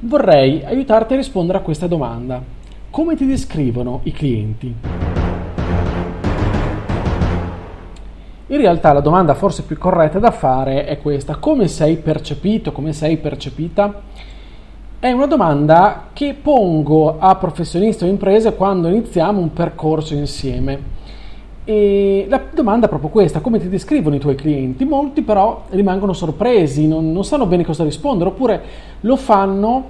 vorrei aiutarti a rispondere a questa domanda. Come ti descrivono i clienti? In realtà la domanda forse più corretta da fare è questa. Come sei percepito? Come sei percepita? È una domanda che pongo a professionisti o imprese quando iniziamo un percorso insieme. E la domanda è proprio questa, come ti descrivono i tuoi clienti? Molti però rimangono sorpresi, non, non sanno bene cosa rispondere, oppure lo fanno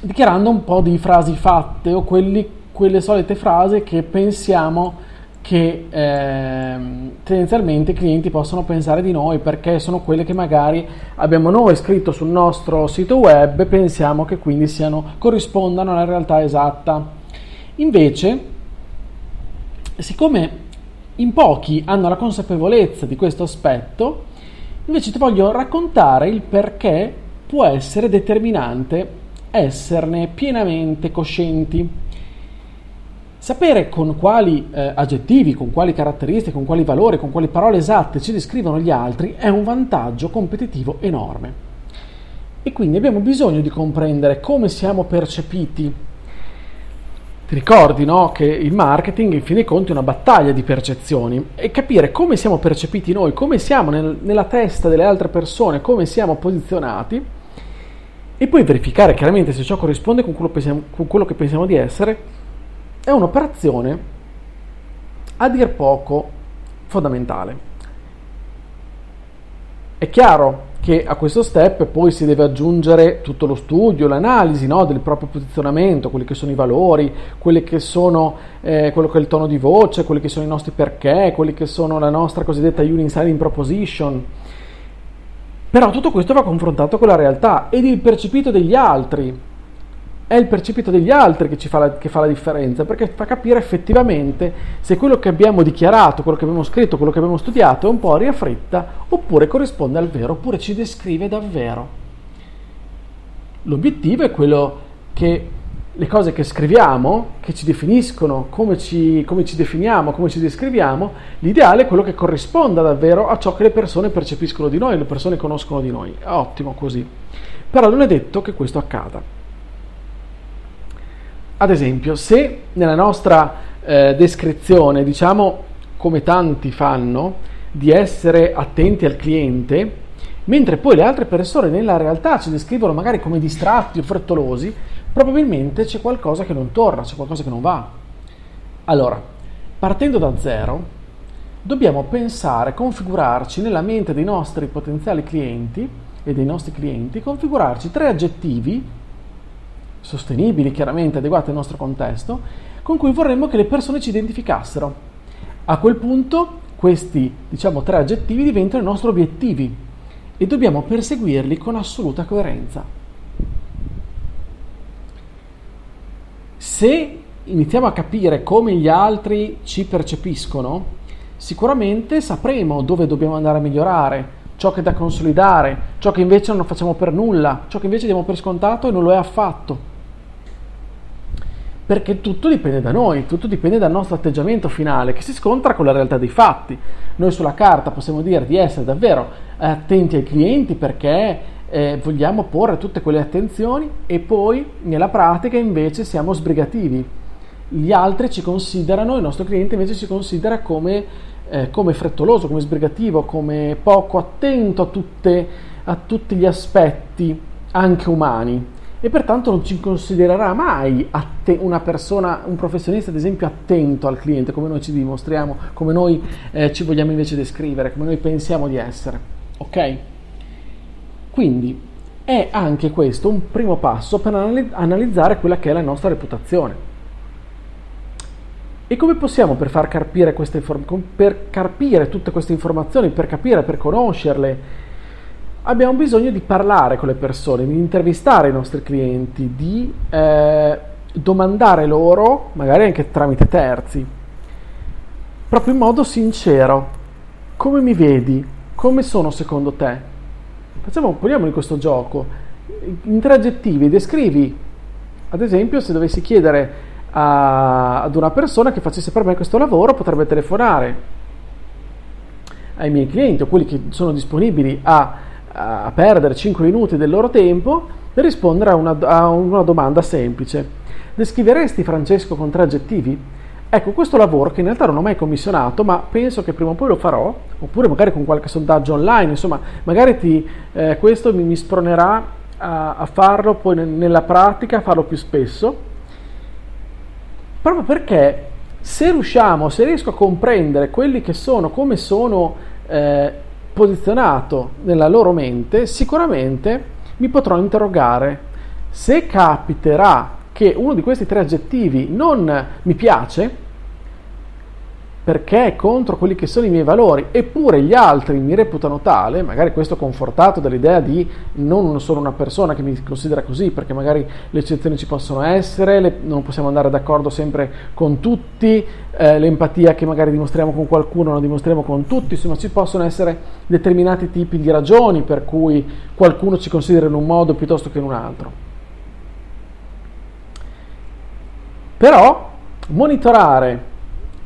dichiarando un po' di frasi fatte o quelli, quelle solite frasi che pensiamo che eh, tendenzialmente i clienti possono pensare di noi perché sono quelle che magari abbiamo noi scritto sul nostro sito web e pensiamo che quindi siano, corrispondano alla realtà esatta. Invece siccome in pochi hanno la consapevolezza di questo aspetto, invece ti voglio raccontare il perché può essere determinante esserne pienamente coscienti. Sapere con quali eh, aggettivi, con quali caratteristiche, con quali valori, con quali parole esatte ci descrivono gli altri è un vantaggio competitivo enorme. E quindi abbiamo bisogno di comprendere come siamo percepiti ti ricordi no, che il marketing in fin dei conti è una battaglia di percezioni e capire come siamo percepiti noi, come siamo nel, nella testa delle altre persone, come siamo posizionati e poi verificare chiaramente se ciò corrisponde con quello, pensiamo, con quello che pensiamo di essere è un'operazione a dir poco fondamentale. È chiaro che a questo step poi si deve aggiungere tutto lo studio, l'analisi no, del proprio posizionamento, quelli che sono i valori, quelli che sono, eh, quello che è il tono di voce, quelli che sono i nostri perché, quelli che sono la nostra cosiddetta union selling proposition. Però tutto questo va confrontato con la realtà ed il percepito degli altri, è il percepito degli altri che, fa la, che fa la differenza, perché fa capire effettivamente se quello che abbiamo dichiarato, quello che abbiamo scritto, quello che abbiamo studiato è un po' aria fritta, oppure corrisponde al vero, oppure ci descrive davvero. L'obiettivo è quello che le cose che scriviamo, che ci definiscono, come ci, come ci definiamo, come ci descriviamo, l'ideale è quello che corrisponda davvero a ciò che le persone percepiscono di noi, le persone conoscono di noi. Ottimo così. Però non è detto che questo accada. Ad esempio, se nella nostra eh, descrizione diciamo, come tanti fanno, di essere attenti al cliente, mentre poi le altre persone nella realtà ci descrivono magari come distratti o frettolosi, probabilmente c'è qualcosa che non torna, c'è qualcosa che non va. Allora, partendo da zero, dobbiamo pensare, configurarci nella mente dei nostri potenziali clienti e dei nostri clienti, configurarci tre aggettivi sostenibili, chiaramente adeguate al nostro contesto, con cui vorremmo che le persone ci identificassero. A quel punto questi, diciamo, tre aggettivi diventano i nostri obiettivi e dobbiamo perseguirli con assoluta coerenza. Se iniziamo a capire come gli altri ci percepiscono, sicuramente sapremo dove dobbiamo andare a migliorare, ciò che è da consolidare, ciò che invece non facciamo per nulla, ciò che invece diamo per scontato e non lo è affatto perché tutto dipende da noi, tutto dipende dal nostro atteggiamento finale che si scontra con la realtà dei fatti. Noi sulla carta possiamo dire di essere davvero attenti ai clienti perché eh, vogliamo porre tutte quelle attenzioni e poi nella pratica invece siamo sbrigativi. Gli altri ci considerano, il nostro cliente invece ci considera come, eh, come frettoloso, come sbrigativo, come poco attento a, tutte, a tutti gli aspetti anche umani e pertanto non ci considererà mai atte- una persona, un professionista ad esempio attento al cliente come noi ci dimostriamo, come noi eh, ci vogliamo invece descrivere, come noi pensiamo di essere. Ok? Quindi è anche questo un primo passo per analizzare quella che è la nostra reputazione. E come possiamo per far carpire, queste inform- per carpire tutte queste informazioni, per capire, per conoscerle, abbiamo bisogno di parlare con le persone, di intervistare i nostri clienti, di eh, domandare loro, magari anche tramite terzi, proprio in modo sincero, come mi vedi? Come sono secondo te? Facciamo, poniamoli questo gioco. In tre aggettivi descrivi, ad esempio, se dovessi chiedere a, ad una persona che facesse per me questo lavoro, potrebbe telefonare ai miei clienti o quelli che sono disponibili a, a perdere 5 minuti del loro tempo per rispondere a una, a una domanda semplice. Descriveresti Francesco con tre aggettivi? Ecco, questo lavoro che in realtà non ho mai commissionato, ma penso che prima o poi lo farò, oppure magari con qualche sondaggio online, insomma, magari ti, eh, questo mi, mi spronerà a, a, farlo poi nella pratica, a farlo più spesso, proprio perché se riusciamo, se riesco a comprendere quelli che sono, come sono eh, posizionato nella loro mente, sicuramente mi potrò interrogare. Se capiterà che uno di questi tre aggettivi non mi piace, perché è contro quelli che sono i miei valori, eppure gli altri mi reputano tale, magari questo confortato dall'idea di non sono una persona che mi considera così, perché magari le eccezioni ci possono essere, le, non possiamo andare d'accordo sempre con tutti, eh, l'empatia che magari dimostriamo con qualcuno non dimostriamo con tutti, insomma ci possono essere determinati tipi di ragioni per cui qualcuno ci considera in un modo piuttosto che in un altro. Però monitorare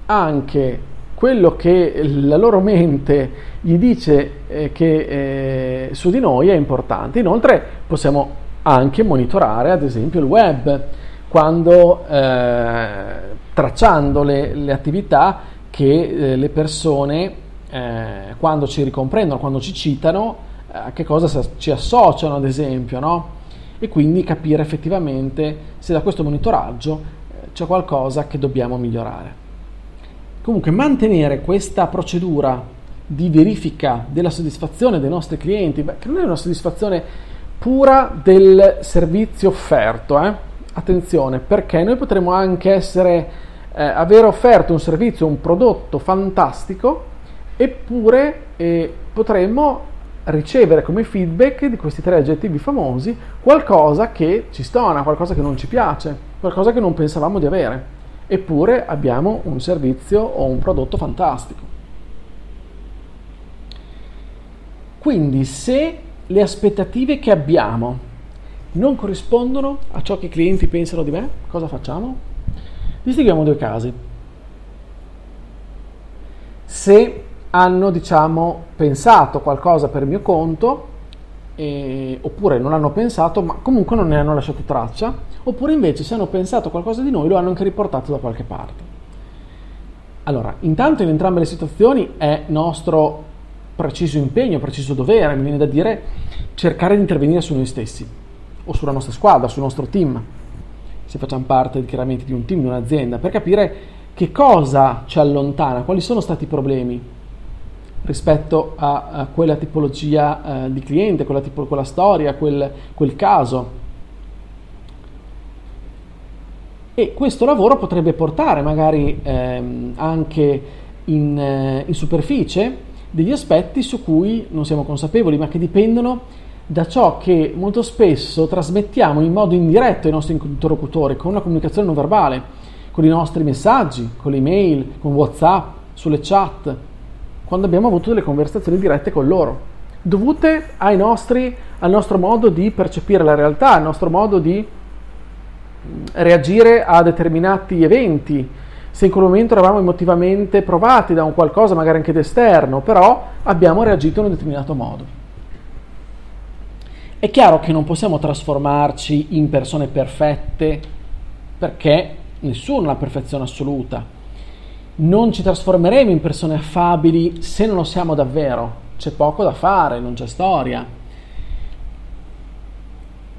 anche quello che la loro mente gli dice eh, che eh, su di noi è importante. Inoltre possiamo anche monitorare ad esempio il web quando eh, tracciando le, le, attività che eh, le persone eh, quando ci ricomprendono, quando ci citano, a che cosa ci associano ad esempio, no? E quindi capire effettivamente se da questo monitoraggio c'è qualcosa che dobbiamo migliorare. Comunque mantenere questa procedura di verifica della soddisfazione dei nostri clienti, che non è una soddisfazione pura del servizio offerto, eh? attenzione, perché noi potremmo anche essere, eh, aver offerto un servizio, un prodotto fantastico, eppure eh, potremmo ricevere come feedback di questi tre aggettivi famosi qualcosa che ci stona, qualcosa che non ci piace qualcosa che non pensavamo di avere, eppure abbiamo un servizio o un prodotto fantastico. Quindi se le aspettative che abbiamo non corrispondono a ciò che i clienti pensano di me, cosa facciamo? Distinguiamo due casi. Se hanno, diciamo, pensato qualcosa per mio conto, eh, oppure non hanno pensato, ma comunque non ne hanno lasciato traccia, oppure invece se hanno pensato qualcosa di noi lo hanno anche riportato da qualche parte. Allora, intanto in entrambe le situazioni è nostro preciso impegno, preciso dovere, mi viene da dire, cercare di intervenire su noi stessi o sulla nostra squadra, sul nostro team, se facciamo parte chiaramente di un team, di un'azienda, per capire che cosa ci allontana, quali sono stati i problemi, rispetto a, a quella tipologia eh, di cliente, quella, tipo, quella storia, quel, quel, caso. E questo lavoro potrebbe portare magari ehm, anche in, eh, in superficie degli aspetti su cui non siamo consapevoli, ma che dipendono da ciò che molto spesso trasmettiamo in modo indiretto ai nostri interlocutori con una comunicazione non verbale, con i nostri messaggi, con le email, con WhatsApp, sulle chat, quando abbiamo avuto delle conversazioni dirette con loro, dovute nostri, al nostro modo di percepire la realtà, al nostro modo di reagire a determinati eventi. Se in quel momento eravamo emotivamente provati da un qualcosa, magari anche d'esterno, però abbiamo reagito in un determinato modo. È chiaro che non possiamo trasformarci in persone perfette perché nessuno ha la perfezione assoluta non ci trasformeremo in persone affabili se non lo siamo davvero. C'è poco da fare, non c'è storia.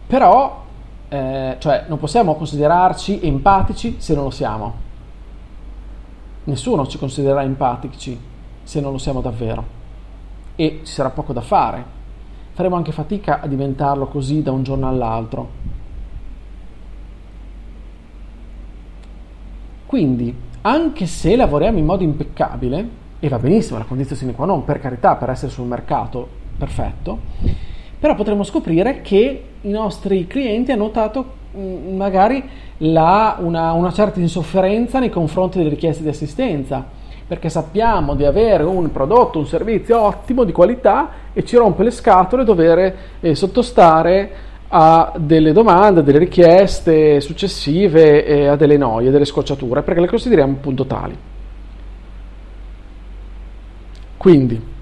Però, eh, cioè, non possiamo considerarci empatici se non lo siamo. Nessuno ci considererà empatici se non lo siamo davvero. E ci sarà poco da fare. Faremo anche fatica a diventarlo così da un giorno all'altro. Quindi anche se lavoriamo in modo impeccabile, e va benissimo, la condizione sine qua non, per carità, per essere sul mercato, perfetto, però potremmo scoprire che i nostri clienti hanno notato mh, magari la, una, una certa insofferenza nei confronti delle richieste di assistenza, perché sappiamo di avere un prodotto, un servizio ottimo, di qualità e ci rompe le scatole dover eh, sottostare a delle domande, delle richieste successive e a delle noie, delle scocciature, perché le consideriamo appunto tali. Quindi,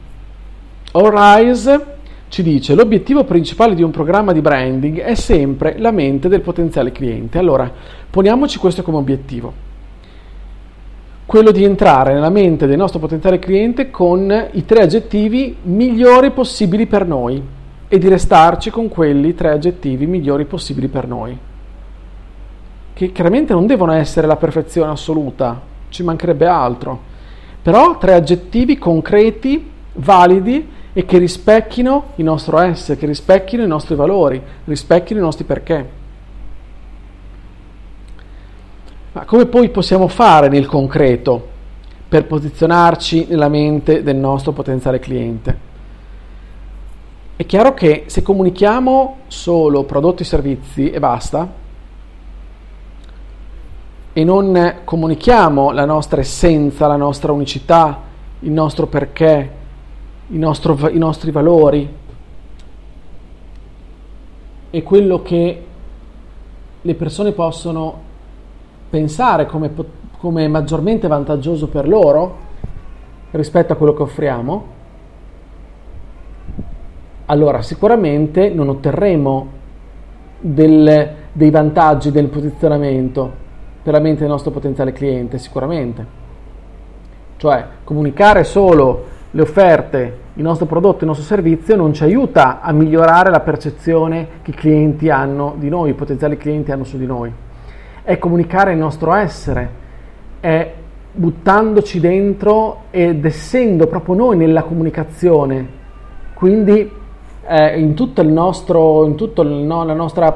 Allrise ci dice l'obiettivo principale di un programma di branding è sempre la mente del potenziale cliente. Allora, poniamoci questo come obiettivo. Quello di entrare nella mente del nostro potenziale cliente con i tre aggettivi migliori possibili per noi e di restarci con quelli tre aggettivi migliori possibili per noi. Che chiaramente non devono essere la perfezione assoluta, ci mancherebbe altro però tre aggettivi concreti, validi e che rispecchino il nostro essere, che rispecchino i nostri valori, rispecchino i nostri perché. Ma come poi possiamo fare nel concreto per posizionarci nella mente del nostro potenziale cliente? È chiaro che se comunichiamo solo prodotti e servizi e basta, e non comunichiamo la nostra essenza, la nostra unicità, il nostro perché, i, nostro, i nostri valori e quello che le persone possono pensare come, come maggiormente vantaggioso per loro rispetto a quello che offriamo, allora sicuramente non otterremo del, dei vantaggi del posizionamento per la mente del nostro potenziale cliente, sicuramente. Cioè, comunicare solo le offerte, il nostro prodotto, il nostro servizio non ci aiuta a migliorare la percezione che i clienti hanno di noi, i potenziali clienti hanno su di noi. È comunicare il nostro essere, è buttandoci dentro ed essendo proprio noi nella comunicazione. Quindi eh, in tutto il nostro, tutta no, la nostra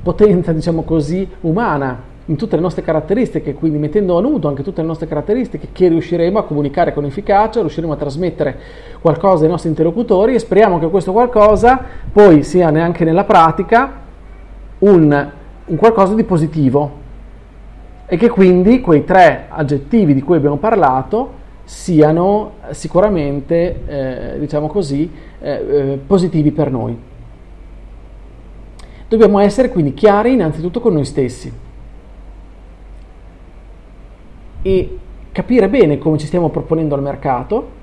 potenza, diciamo così, umana, in tutte le nostre caratteristiche, quindi mettendo a nudo anche tutte le nostre caratteristiche che riusciremo a comunicare con efficacia, riusciremo a trasmettere qualcosa ai nostri interlocutori e speriamo che questo qualcosa poi sia neanche nella pratica un, un qualcosa di positivo e che quindi quei tre aggettivi di cui abbiamo parlato siano sicuramente, eh, diciamo così, eh, eh positivi per noi. Dobbiamo essere quindi chiari innanzitutto con noi stessi e capire bene come ci stiamo proponendo al mercato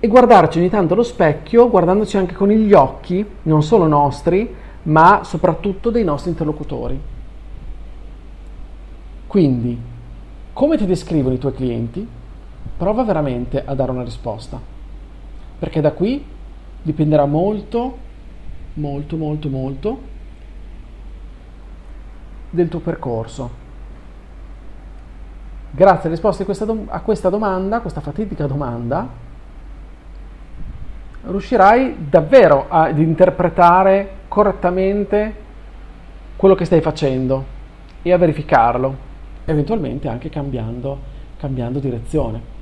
e guardarci ogni tanto allo specchio, guardandoci anche con gli occhi, non solo nostri, ma soprattutto dei nostri interlocutori. Quindi, come ti descrivono i tuoi clienti? Prova veramente a dare una risposta, perché da qui dipenderà molto, molto, molto, molto del tuo percorso Grazie alla risposta questa dom- a questa domanda, questa fatidica domanda, riuscirai davvero ad interpretare correttamente quello che stai facendo e a verificarlo, eventualmente anche cambiando, cambiando direzione.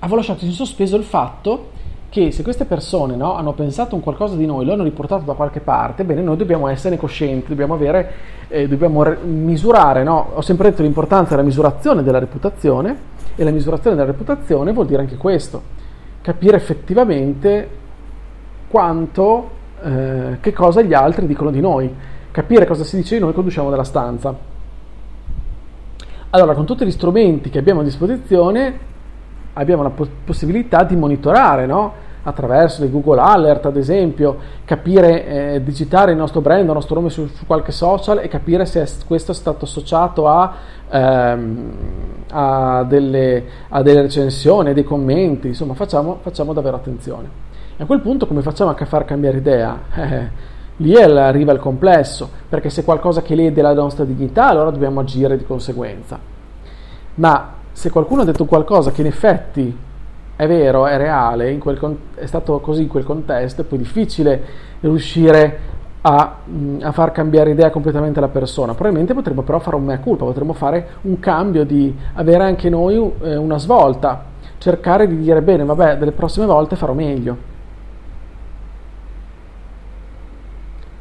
Avevo lasciato in sospeso il fatto che se queste persone no, hanno pensato un qualcosa di noi, lo hanno riportato da qualche parte, bene, noi dobbiamo essere coscienti, dobbiamo, avere, eh, dobbiamo re- misurare, no? ho sempre detto l'importanza della misurazione della reputazione e la misurazione della reputazione vuol dire anche questo, capire effettivamente quanto, eh, che cosa gli altri dicono di noi, capire cosa si dice di noi quando usciamo dalla stanza. Allora, con tutti gli strumenti che abbiamo a disposizione, abbiamo la possibilità di monitorare, no? Attraverso dei Google Alert ad esempio, capire, eh, digitare il nostro brand, il nostro nome su, su, qualche social e capire se questo è stato associato a, ehm, a, delle, a delle, recensioni, a dei commenti, insomma facciamo, facciamo, davvero attenzione. E a quel punto come facciamo a far cambiare idea? Eh, lì arriva il complesso, perché se qualcosa che lede la nostra dignità allora dobbiamo agire di conseguenza. Ma se qualcuno ha detto qualcosa che in effetti è vero, è reale, con- è stato così in quel contesto, è poi difficile riuscire a, a, far cambiare idea completamente la persona. Probabilmente potremmo però fare un mea culpa, potremmo fare un cambio di avere anche noi eh, una svolta. cercare di dire bene, vabbè, delle prossime volte farò meglio.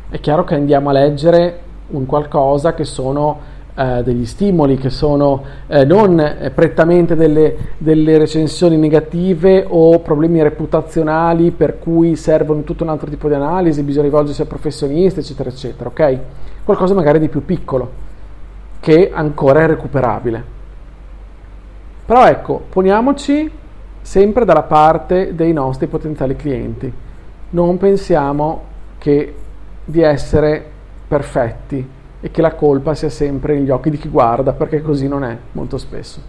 È chiaro che andiamo a leggere un qualcosa che sono eh, degli stimoli che sono eh, non eh, prettamente delle, delle, recensioni negative o problemi reputazionali per cui servono tutto un altro tipo di analisi, bisogna rivolgersi a professionisti, eccetera, eccetera, ok? Qualcosa magari di più piccolo, che ancora è recuperabile. Però ecco, poniamoci sempre dalla parte dei nostri potenziali clienti. Non pensiamo che di essere perfetti e che la colpa sia sempre negli occhi di chi guarda, perché così non è molto spesso.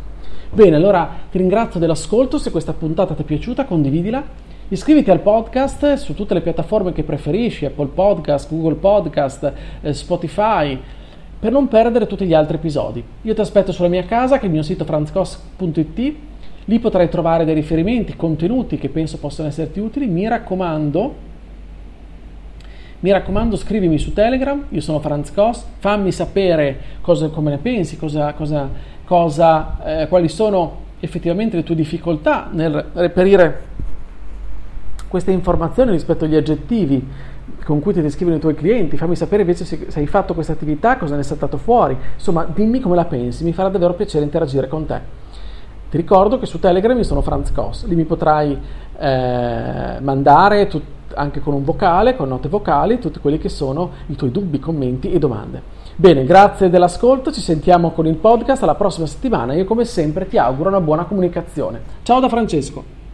Bene, allora ti ringrazio dell'ascolto, se questa puntata ti è piaciuta condividila, iscriviti al podcast su tutte le piattaforme che preferisci, Apple Podcast, Google Podcast, eh, Spotify, per non perdere tutti gli altri episodi. Io ti aspetto sulla mia casa, che è il mio sito franzcos.it, lì potrai trovare dei riferimenti, contenuti che penso possano esserti utili, mi raccomando mi raccomando, scrivimi su Telegram, io sono Franz Koss, fammi sapere cosa, come ne pensi, cosa, cosa, cosa, eh, quali sono effettivamente le tue difficoltà nel reperire queste informazioni rispetto agli aggettivi con cui ti descrivono i tuoi clienti, fammi sapere invece se, se hai fatto questa attività, cosa ne è saltato fuori, insomma dimmi come la pensi, mi farà davvero piacere interagire con te. Ti ricordo che su Telegram io sono Franz Koss, lì mi potrai eh, mandare tutto anche con un vocale, con note vocali, tutti quelli che sono i tuoi dubbi, commenti e domande. Bene, grazie dell'ascolto, ci sentiamo con il podcast alla prossima settimana. Io come sempre ti auguro una buona comunicazione. Ciao da Francesco.